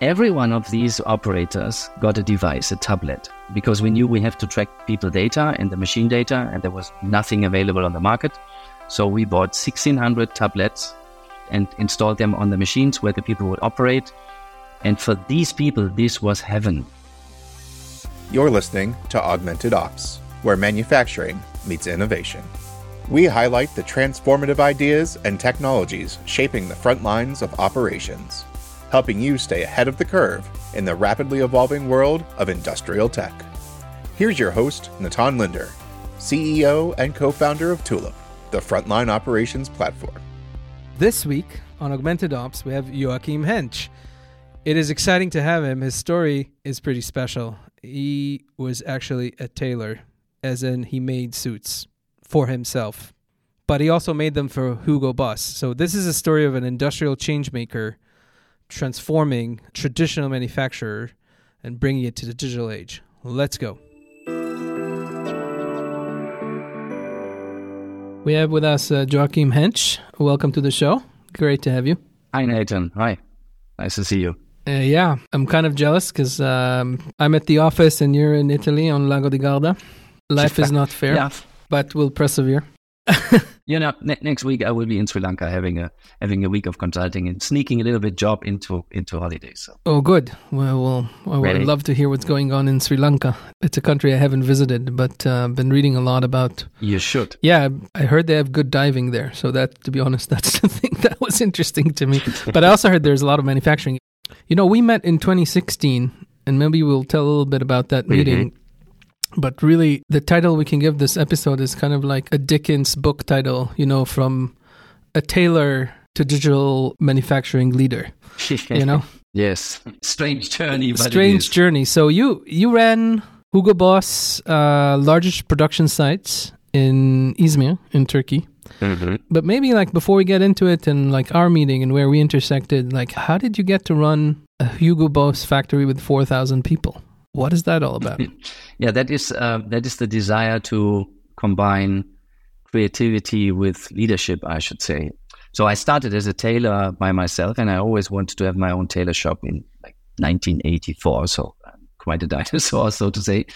every one of these operators got a device, a tablet, because we knew we have to track people data and the machine data, and there was nothing available on the market. So we bought 1600 tablets and installed them on the machines where the people would operate. And for these people, this was heaven. You're listening to Augmented Ops, where manufacturing meets innovation. We highlight the transformative ideas and technologies shaping the front lines of operations, helping you stay ahead of the curve in the rapidly evolving world of industrial tech. Here's your host, Natan Linder, CEO and co founder of Tulip, the frontline operations platform. This week on Augmented Ops, we have Joachim Hensch. It is exciting to have him. His story is pretty special. He was actually a tailor, as in he made suits for himself, but he also made them for Hugo Boss. So this is a story of an industrial changemaker transforming traditional manufacturer and bringing it to the digital age. Let's go. We have with us uh, Joachim Hensch. Welcome to the show. Great to have you. Hi, Nathan. Hi. Nice to see you. Uh, yeah, I'm kind of jealous because um, I'm at the office and you're in Italy on Lago di Garda. Life is not fair, Yeah. but we'll persevere. You know, ne- next week I will be in Sri Lanka having a having a week of consulting and sneaking a little bit job into into holidays. So Oh, good. Well, well I would love to hear what's going on in Sri Lanka. It's a country I haven't visited, but uh, I've been reading a lot about. you should. Yeah, I heard they have good diving there. So that, to be honest, that's the thing that was interesting to me. But I also heard there's a lot of manufacturing. You know, we met in 2016, and maybe we'll tell a little bit about that meeting. But really, the title we can give this episode is kind of like a Dickens book title, you know, from a tailor to digital manufacturing leader, you know? yes. Strange journey, but strange is. journey. So you you ran Hugo Boss uh, largest production sites in Izmir in Turkey. Mhm. But maybe like before we get into it and like our meeting and where we intersected, like how did you get to run a Hugo Boss factory with four thousand people? What is that all about? Yeah, that is uh, that is the desire to combine creativity with leadership, I should say. So I started as a tailor by myself, and I always wanted to have my own tailor shop in like 1984. So I'm quite a dinosaur, so to say.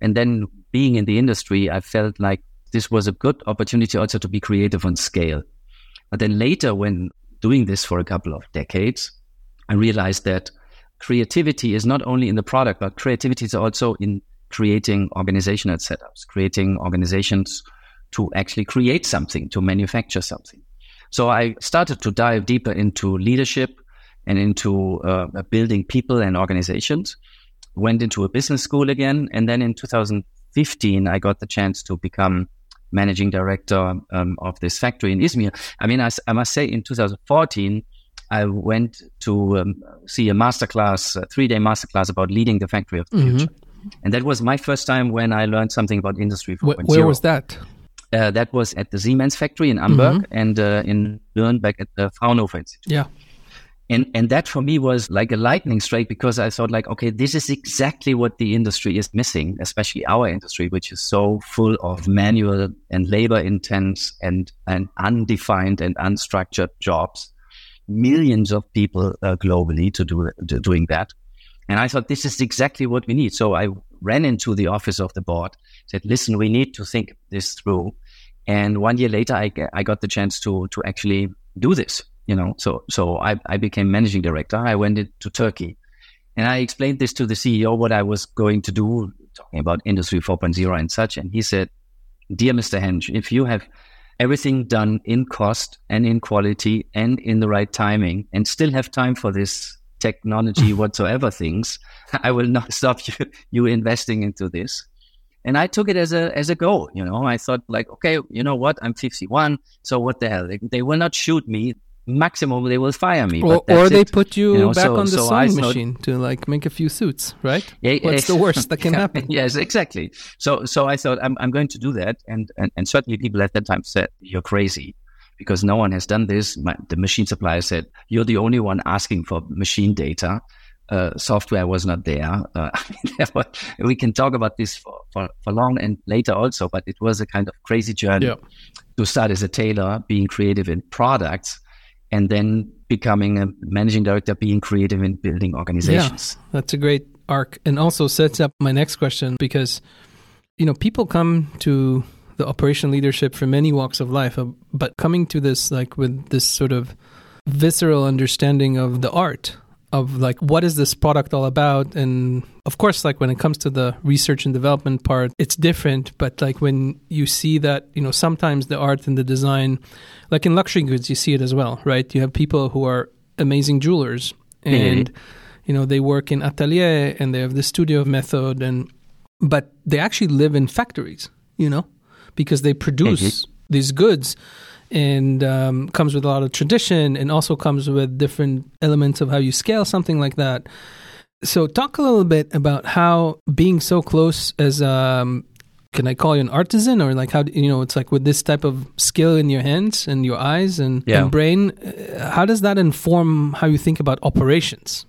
And then being in the industry, I felt like this was a good opportunity also to be creative on scale. But then later, when doing this for a couple of decades, I realized that creativity is not only in the product, but creativity is also in creating organizational setups, creating organizations to actually create something, to manufacture something. So I started to dive deeper into leadership and into uh, building people and organizations. Went into a business school again, and then in 2015, I got the chance to become managing director um, of this factory in Izmir. I mean, I must say, in 2014, I went to um, see a masterclass, a three day masterclass about leading the factory of the Mhm. future. And that was my first time when I learned something about Industry 4.0. Wh- where was that? Uh, that was at the Siemens factory in Amberg and uh, in Nuremberg at the Fraunhofer Institute. Yeah. And, and that for me was like a lightning strike because I thought like, okay, this is exactly what the industry is missing, especially our industry, which is so full of manual and labor intense and, and undefined and unstructured jobs. Millions of people uh, globally to do to doing that. And I thought this is exactly what we need. So I ran into the office of the board, said, listen, we need to think this through. And one year later, I, I got the chance to, to actually do this, you know, so, so I, I became managing director. I went into Turkey and I explained this to the CEO, what I was going to do, talking about industry 4.0 and such. And he said, dear Mr. Hensch, if you have everything done in cost and in quality and in the right timing and still have time for this technology whatsoever things, I will not stop you, you investing into this. And I took it as a as a goal, you know. I thought like, okay, you know what? I'm 51, so what the hell? They, they will not shoot me. Maximum, they will fire me. Or, or they it. put you, You know, back so- on the so sewing machine to like make a few suits, right? Yeah, What's the worst that can happen? yes, exactly. So, so I thought I'm, I'm going to do that, and, and and certainly people at that time said you're crazy because no one has done this. My, the machine supplier said you're the only one asking for machine data. Uh, software was not there. Uh, I mean, there were, we can talk about this for, for, for long and later also, but it was a kind of crazy journey Yeah. to start as a tailor, being creative in products, and then becoming a managing director, being creative in building organizations. Yeah, that's a great arc, and also sets up my next question because you know people come to the operation leadership from many walks of life, uh, but coming to this like with this sort of visceral understanding of the art of like what is this product all about? And of course like when it comes to the research and development part it's different but like when you see that you know sometimes the art and the design like in luxury goods you see it as well right? You have people who are amazing jewelers and mm-hmm. you know they work in atelier and they have the studio method and but they actually live in factories you know because they produce mm-hmm. these goods and um, comes with a lot of tradition and also comes with different elements of how you scale something like that. So, talk a little bit about how being so close as um, can I call you an artisan or like how you know it's like with this type of skill in your hands and your eyes and, yeah. and brain, uh, how does that inform how you think about operations?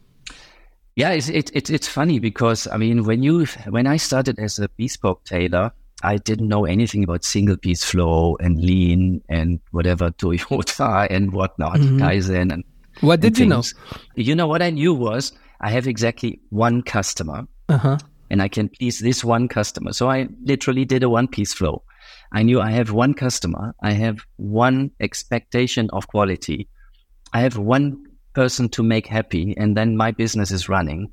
Yeah, it's, it's it's funny because I mean when you when I started as a bespoke tailor, I didn't know anything about single piece flow and lean and whatever Toyota and whatnot, mm-hmm. Kaizen and what did you know? You know what I knew was I have exactly one customer, uh-huh. and I can please this one customer. So I literally did a one piece flow. I knew I have one customer. I have one expectation of quality. I have one person to make happy, and then my business is running.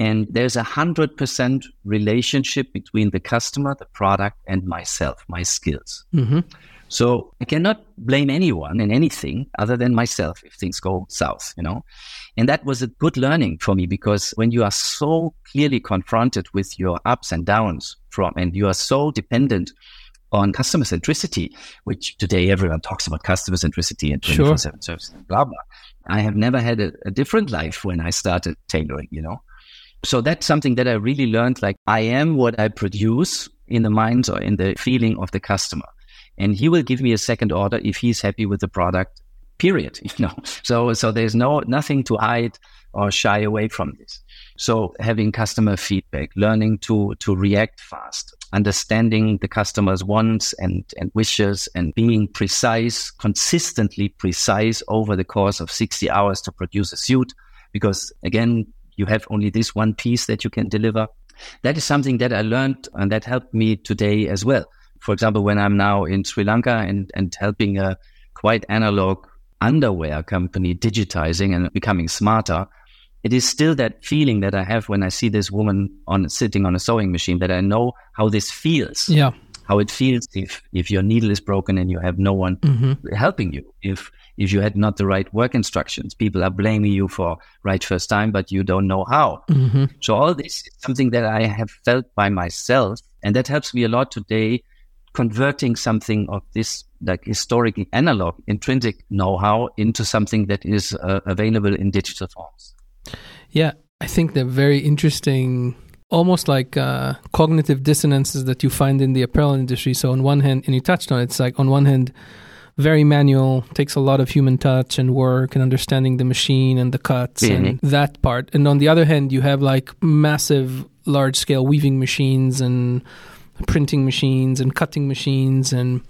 And there's a hundred percent relationship between the customer, the product, and myself, my skills. Mm-hmm. So I cannot blame anyone in anything other than myself if things go south, you know? And that was a good learning for me because when you are so clearly confronted with your ups and downs from, and you are so dependent on customer centricity, which today everyone talks about customer centricity and 24 7 service and blah, blah. I have never had a, a different life when I started tailoring, you know? So that's something that I really learned. Like I am what I produce in the mind or in the feeling of the customer. And he will give me a second order if he's happy with the product, period. You know, so, so there's no, nothing to hide or shy away from this. So having customer feedback, learning to, to react fast, understanding the customer's wants and, and wishes and being precise, consistently precise over the course of 60 hours to produce a suit. Because again, you have only this one piece that you can deliver. That is something that I learned and that helped me today as well. For example, when I'm now in Sri Lanka and, and helping a quite analog underwear company digitizing and becoming smarter, it is still that feeling that I have when I see this woman on sitting on a sewing machine that I know how this feels. Yeah. How it feels if, if your needle is broken and you have no one mm-hmm. helping you. If if you had not the right work instructions. People are blaming you for right first time, but you don't know how. Mm-hmm. So all this is something that I have felt by myself, and that helps me a lot today, converting something of this like historically analog intrinsic know-how into something that is uh, available in digital forms. Yeah, I think they're very interesting almost like uh, cognitive dissonances that you find in the apparel industry. So on one hand, and you touched on it, it's like on one hand, very manual, takes a lot of human touch and work and understanding the machine and the cuts mm-hmm. and that part. And on the other hand, you have like massive, large scale weaving machines and printing machines and cutting machines. And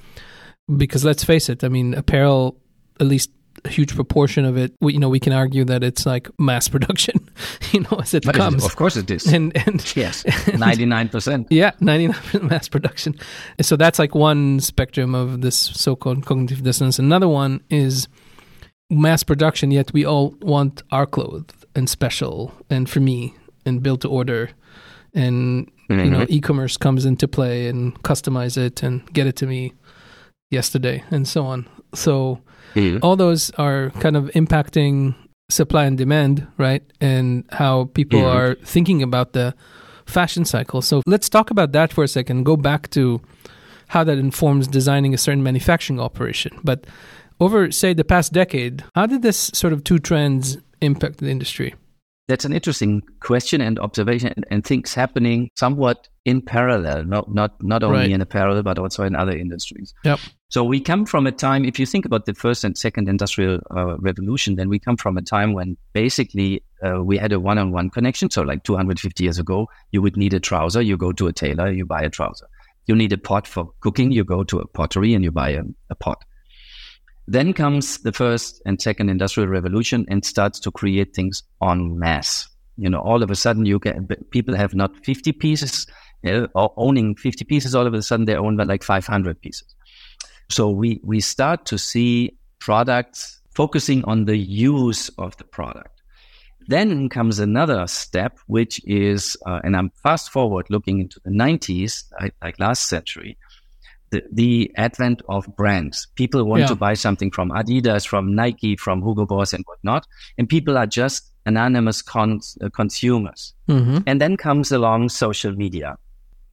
because let's face it, I mean, apparel, at least a huge proportion of it, we, you know, we can argue that it's like mass production, you know, as it but comes. of course it is. And, and yes, 99%. yeah, 99% mass production. So that's like one spectrum of this so-called cognitive dissonance. Another one is mass production, yet we all want our clothes and special and for me and built to order. And, mm-hmm. you know, mm-hmm. e-commerce comes into play and customize it and get it to me yesterday and so on. So Mm-hmm. All those are kind of impacting supply and demand, right? And how people mm-hmm. are thinking about the fashion cycle. So let's talk about that for a second. Go back to how that informs designing a certain manufacturing operation. But over, say, the past decade, how did this sort of two trends impact the industry? That's an interesting question and observation, and, and things happening somewhat in parallel, not not not only right. in apparel but also in other industries. Yep. So we come from a time. If you think about the first and second industrial uh, revolution, then we come from a time when basically uh, we had a one-on-one connection. So like 250 years ago, you would need a trouser, you go to a tailor, you buy a trouser. You need a pot for cooking, you go to a pottery and you buy a, a pot. Then comes the first and second industrial revolution and starts to create things en masse. You know, all of a sudden you get people have not 50 pieces you know, or owning 50 pieces. All of a sudden they own like 500 pieces. So we, we start to see products focusing on the use of the product. Then comes another step, which is, uh, and I'm fast forward looking into the 90s, like, like last century, the, the advent of brands. People want yeah. to buy something from Adidas, from Nike, from Hugo Boss and whatnot. And people are just anonymous cons- uh, consumers. Mm-hmm. And then comes along social media.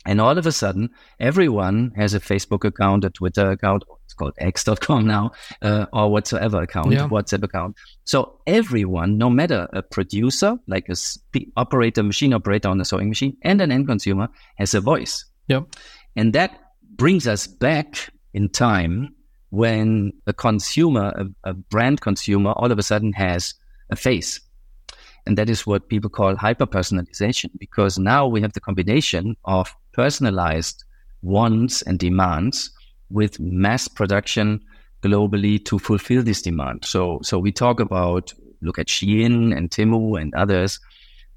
And all of a sudden, everyone has a Facebook account, a Twitter account, it's called x.com now, uh, or whatsoever account, yeah. WhatsApp account. So everyone, no matter a producer, like a sp- operator, machine operator on a sewing machine, and an end consumer, has a voice. Yep. And that brings us back in time when a consumer, a, a brand consumer, all of a sudden has a face. And that is what people call hyper personalization because now we have the combination of personalized wants and demands with mass production globally to fulfill this demand. So, so we talk about, look at Shein and Temu and others.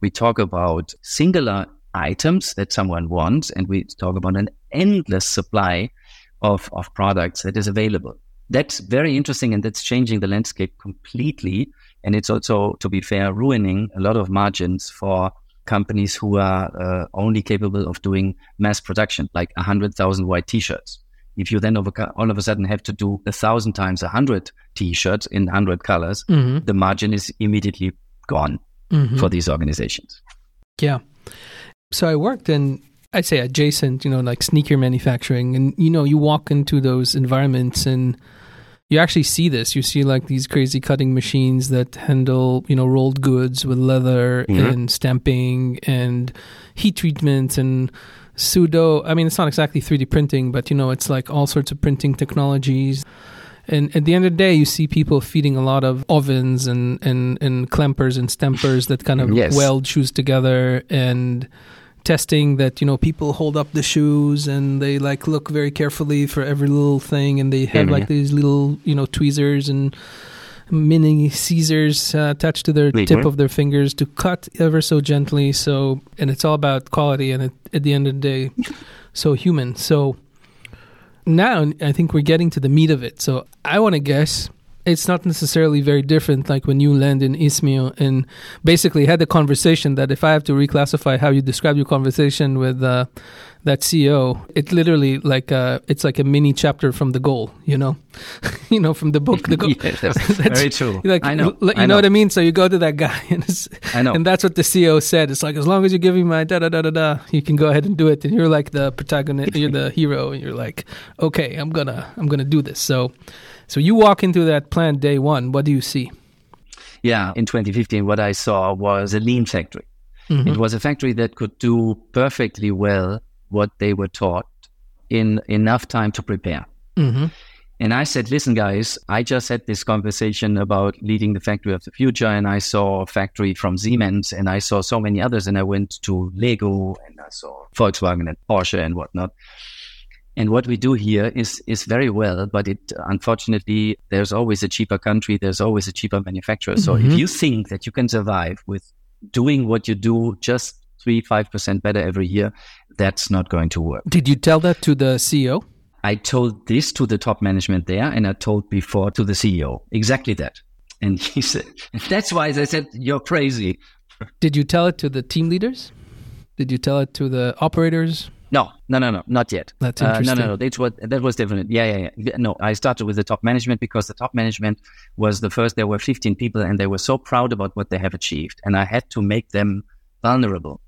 We talk about singular items that someone wants, and we talk about an endless supply of, of products that is available. That's very interesting and that's changing the landscape completely. And it's also, to be fair, ruining a lot of margins for companies who are uh, only capable of doing mass production, like 100,000 white t-shirts. If you then all of a sudden have to do a thousand times a hundred t-shirts in 100 colors, mm-hmm. the margin is immediately gone mm-hmm. for these organizations. Yeah. So I worked in I'd say adjacent, you know, like sneaker manufacturing. And, you know, you walk into those environments and you actually see this. You see like these crazy cutting machines that handle, you know, rolled goods with leather mm-hmm. and stamping and heat treatment and pseudo. I mean, it's not exactly 3D printing, but, you know, it's like all sorts of printing technologies. And at the end of the day, you see people feeding a lot of ovens and, and, and clampers and stampers that kind of yes. weld shoes together and testing that you know people hold up the shoes and they like look very carefully for every little thing and they have mm-hmm. like these little you know tweezers and mini scissors uh, attached to their mm-hmm. tip of their fingers to cut ever so gently. So, and it's all about quality and it, at the end of the day, so human. So now I think we're getting to the meat of it. So I want to guess it's not necessarily very different like when you land in Izmir and basically had the conversation that if I have to reclassify how you describe your conversation with uh, that CEO, it literally like uh, it's like a mini chapter from the goal, you know, you know from the book. The goal. that's, that's very true. Like I know, you I know. know what I mean. So you go to that guy, and I know, and that's what the CEO said. It's like as long as you give me my da da da da da, you can go ahead and do it. And you're like the protagonist, you're the hero, and you're like, okay, I'm gonna I'm gonna do this. So so you walk into that plant day one. What do you see? Yeah, in 2015, what I saw was a lean factory. Mm-hmm. It was a factory that could do perfectly well what they were taught in enough time to prepare. Mm-hmm. And I said, listen, guys, I just had this conversation about leading the factory of the future. And I saw a factory from Siemens and I saw so many others. And I went to Lego and I saw Volkswagen and Porsche and whatnot. And what we do here is is very well, but it unfortunately there's always a cheaper country, there's always a cheaper manufacturer. So mm-hmm. if you think that you can survive with doing what you do just three five percent better every year, that's not going to work. Did you tell that to the CEO? I told this to the top management there, and I told before to the CEO exactly that. And he said, "That's why I said you're crazy." Did you tell it to the team leaders? Did you tell it to the operators? No, no, no, no, not yet. That's interesting. Uh, no, no, no. That's what that was different. Yeah, yeah, yeah. No, I started with the top management because the top management was the first. There were 15 people, and they were so proud about what they have achieved, and I had to make them vulnerable.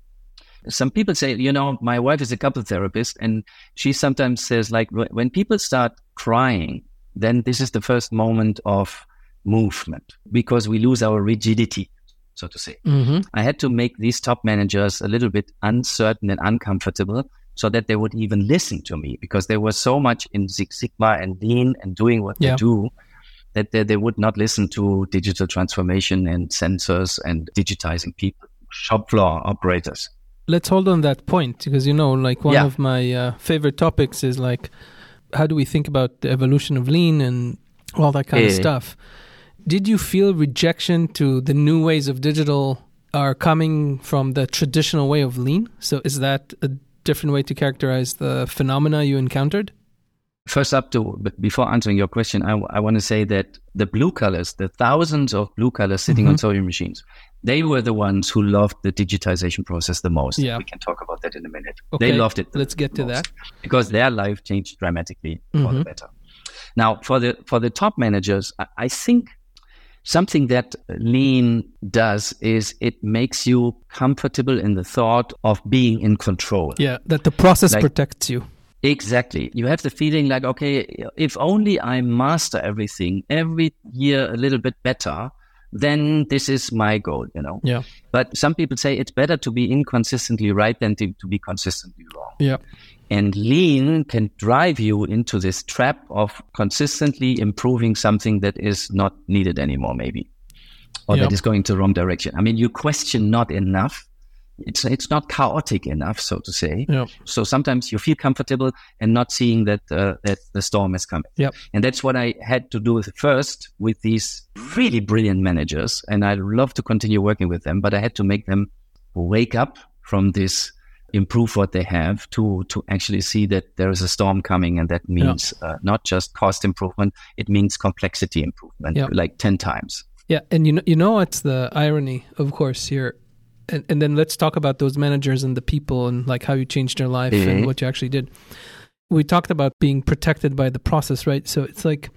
Some people say, you know, my wife is a couple therapist, and she sometimes says, like, when people start crying, then this is the first moment of movement because we lose our rigidity so to say. Mm-hmm. I had to make these top managers a little bit uncertain and uncomfortable so that they would even listen to me because there was so much in Six Sigma and lean and doing what yeah. they do that they, they would not listen to digital transformation and sensors and digitizing people, shop floor operators. Let's hold on that point because, you know, like one yeah. of my uh, favorite topics is like, how do we think about the evolution of lean and all that kind of Eh. stuff. Did you feel rejection to the new ways of digital are coming from the traditional way of lean? So is that a different way to characterize the phenomena you encountered? First up to, before answering your question, I, I want to say that the blue colors, the thousands of blue colors sitting on mm-hmm. sewing machines, they were the ones who loved the digitization process the most. Yeah. We can talk about that in a minute. Okay, They loved it. let's get to that. Because their life changed dramatically for the mm-hmm. better. Now, for the, for the top managers, I, I think something that lean does is it makes you comfortable in the thought of being in control. Yeah, that the process Like- protects you. Exactly. You have the feeling like, okay, if only I master everything every year a little bit better, then this is my goal, you know. Yeah. But some people say it's better to be inconsistently right than to, to be consistently wrong. Yeah. And lean can drive you into this trap of consistently improving something that is not needed anymore, maybe, or Yep. that is going to the wrong direction. I mean, you question not enough. It's it's not chaotic enough, so to say. Yeah. So sometimes you feel comfortable and not seeing that uh, that the storm is coming. Yep. And that's what I had to do with first with these really brilliant managers, and I love to continue working with them. But I had to make them wake up from this, improve what they have to to actually see that there is a storm coming, and that means uh, not just cost improvement; it means complexity improvement, Yep. like ten times. Yeah, and you know, you know what's the irony, of course, here, and and then let's talk about those managers and the people and like how you changed their life and Mhm. what you actually did. We talked about being protected by the process, right? So it's like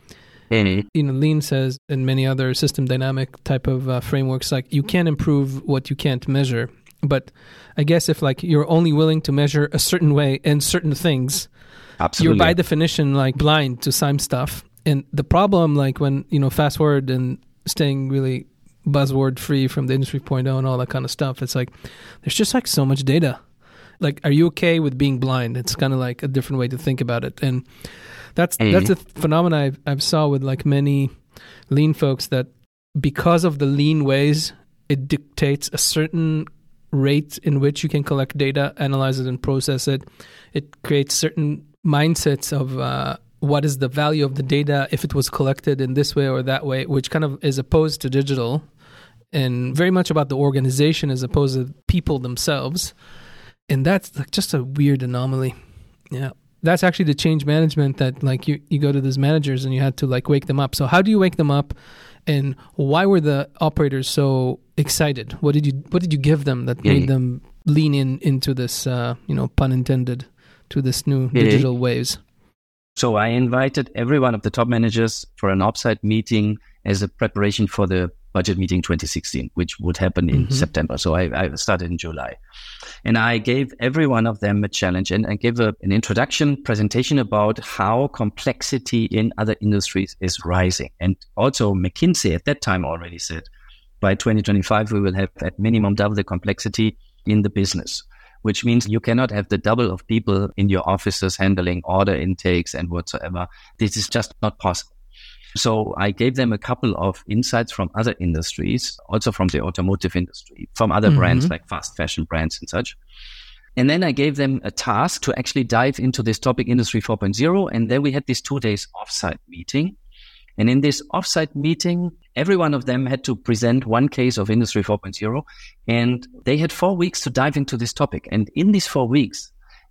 Any you know, Lean says, and many other system dynamic type of uh, frameworks, like you can't improve what you can't measure. But I guess if like you're only willing to measure a certain way and certain things, absolutely. you're by definition like blind to some stuff. And the problem, like when you know, fast forward and staying really buzzword free from the industry 4.0 and all that kind of stuff, it's like there's just like so much data. Like, are you okay with being blind? It's kind of like a different way to think about it, and that's Mhm. that's a phenomenon I've, I've saw with like many lean folks that because of the lean ways, it dictates a certain rate in which you can collect data, analyze it, and process it. It creates certain mindsets of uh, what is the value of the data if it was collected in this way or that way, which kind of is opposed to digital and very much about the organization as opposed to people themselves. And that's like just a weird anomaly. Yeah. That's actually the change management that like you, you go to these managers and you had to like wake them up. So how do you wake them up and why were the operators so excited? What did you what did you give them that made them lean in into this uh, you know, pun intended, to this new digital waves? So I invited every one of the top managers for an offsite meeting as a preparation for the budget meeting 2016, which would happen in Mhm. September. So I, I started in July. And I gave every one of them a challenge and I gave a, an introduction presentation about how complexity in other industries is rising. And also McKinsey at that time already said by 2025, we will have at minimum double the complexity in the business which means you cannot have the double of people in your offices handling order intakes and whatsoever. This is just not possible. So I gave them a couple of insights from other industries, also from the automotive industry, from other Mhm. brands like fast fashion brands and such. And then I gave them a task to actually dive into this topic industry 4.0. And then we had this two days offsite meeting. And in this offsite meeting, every one of them had to present one case of industry 4.0 and they had four weeks to dive into this topic. And in these four weeks,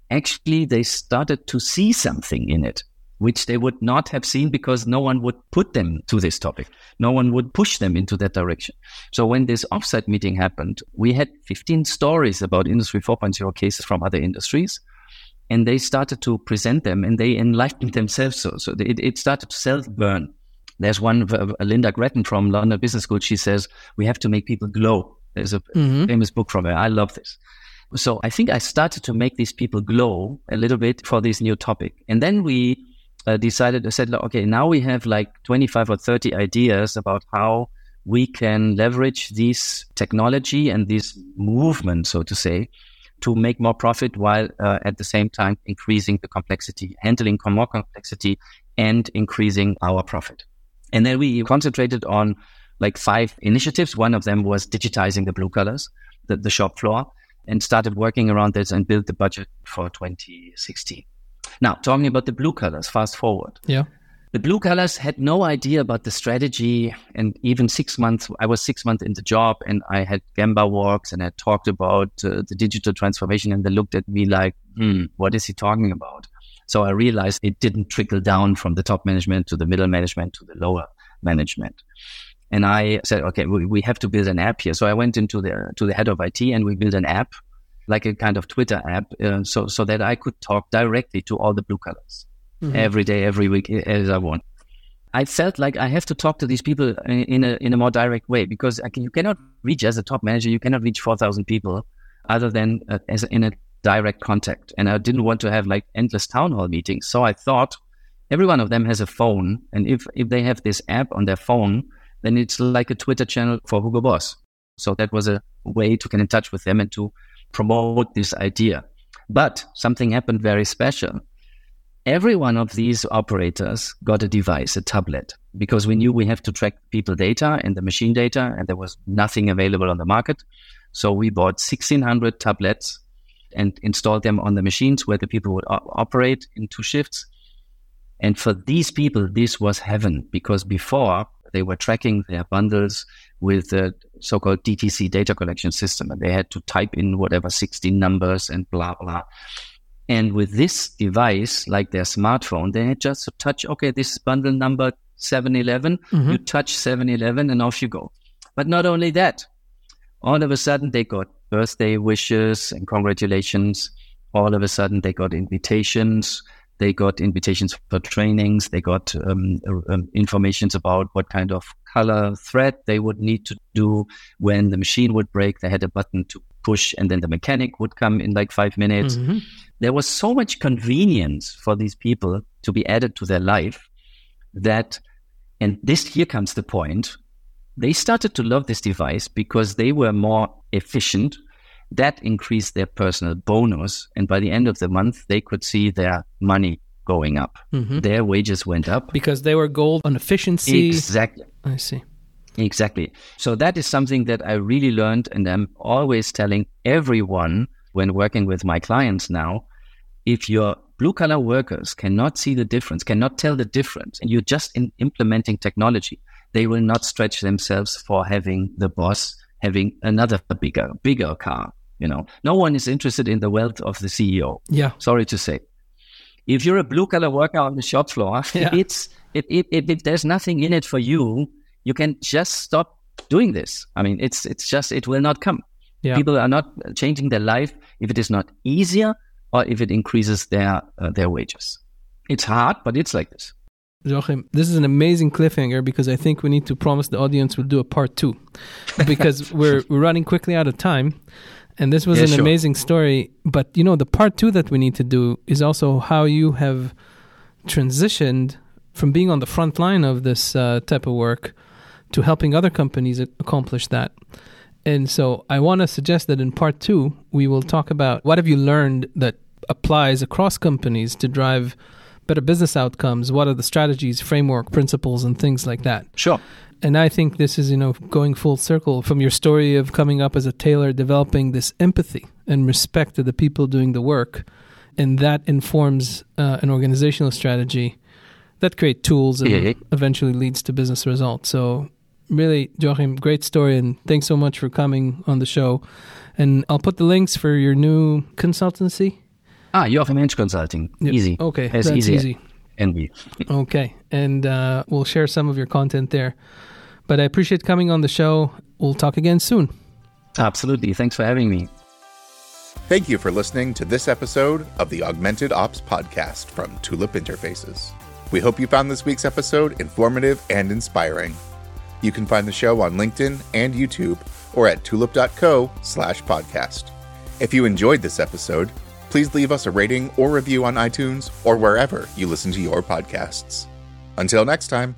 actually they started to see something in it, which they would not have seen because no one would put them to this topic. No one would push them into that direction. So when this offsite meeting happened, we had 15 stories about industry 4.0 cases from other industries. And they started to present them and they enlightened themselves. So, so it, it started to self burn. There's one, Lynda Gratton from London Business School. She says, we have to make people glow. There's a Mhm. famous book from her. I love this. So I think I started to make these people glow a little bit for this new topic. And then we uh, decided, I said, "Look, okay, now we have like 25 or 30 ideas about how we can leverage this technology and this movement, so to say, to make more profit while uh, at the same time increasing the complexity, handling more complexity and increasing our profit. And then we concentrated on like five initiatives. One of them was digitizing the blue colors, the, the shop floor, and started working around this and built the budget for 2016. Now, talking about the blue colors, fast forward. Yeah. The blue colors had no idea about the strategy. And even six months, I was six months in the job and I had Gemba walks and I talked about uh, the digital transformation and they looked at me like, hmm, what is he talking about? So I realized it didn't trickle down from the top management to the middle management to the lower management. And I said, okay, we, we have to build an app here. So I went into the, to the head of IT and we built an app, like a kind of Twitter app, uh, so, so that I could talk directly to all the blue collars mm-hmm. every day, every week as I want. I felt like I have to talk to these people in a in a more direct way because can, you cannot reach as a top manager, you cannot reach four thousand people other than uh, as in a direct contact. And I didn't want to have like endless town hall meetings, so I thought every one of them has a phone, and if if they have this app on their phone, then it's like a Twitter channel for Hugo Boss. So that was a way to get in touch with them and to promote this idea. But something happened very special every one of these operators got a device, a tablet, because we knew we have to track people data and the machine data, and there was nothing available on the market. So we bought 1600 tablets and installed them on the machines where the people would o- operate in two shifts. And for these people, this was heaven because before they were tracking their bundles with the so-called DTC data collection system and they had to type in whatever 16 numbers and blah, blah. And with this device, like their smartphone, they had just to touch, okay, this is bundle number 711. Mm-hmm. You touch 711 and off you go. But not only that, all of a sudden they got birthday wishes and congratulations. All of a sudden they got invitations. They got invitations for trainings. They got um, um, informations about what kind of color thread they would need to do when the machine would break. They had a button to push and then the mechanic would come in like five minutes. Mm-hmm. There was so much convenience for these people to be added to their life that, and this here comes the point, they started to love this device because they were more efficient. That increased their personal bonus. And by the end of the month, they could see their money going up. Mm-hmm. Their wages went up. Because they were gold on efficiency. Exactly. I see. Exactly. So that is something that I really learned, and I'm always telling everyone when working with my clients now if your blue collar workers cannot see the difference, cannot tell the difference, and you're just in implementing technology, they will not stretch themselves for having the boss having another bigger, bigger car. You know, no one is interested in the wealth of the CEO. Yeah. Sorry to say. If you're a blue collar worker on the shop floor, yeah. it's it, it, it, it, there's nothing in it for you you can just stop doing this. I mean, it's it's just it will not come. Yeah. People are not changing their life if it is not easier or if it increases their uh, their wages. It's hard, but it's like this. Joachim, this is an amazing cliffhanger because I think we need to promise the audience we'll do a part two because we're we're running quickly out of time. And this was yeah, an sure. amazing story. But you know, the part two that we need to do is also how you have transitioned from being on the front line of this uh, type of work to helping other companies accomplish that. And so I want to suggest that in part two, we will talk about what have you learned that applies across companies to drive better business outcomes? What are the strategies, framework, principles, and things like that? Sure. And I think this is, you know, going full circle from your story of coming up as a tailor, developing this empathy and respect to the people doing the work. And that informs uh, an organizational strategy that create tools and yeah. eventually leads to business results. So really, Joachim, great story, and thanks so much for coming on the show. And I'll put the links for your new consultancy. Ah, Joachim Hensch Consulting. Yep. Easy. Okay, As that's easy. easy. And we. okay, and uh, we'll share some of your content there. But I appreciate coming on the show. We'll talk again soon. Absolutely. Thanks for having me. Thank you for listening to this episode of the Augmented Ops podcast from Tulip Interfaces. We hope you found this week's episode informative and inspiring. You can find the show on LinkedIn and YouTube or at tulip.co slash podcast. If you enjoyed this episode, please leave us a rating or review on iTunes or wherever you listen to your podcasts. Until next time.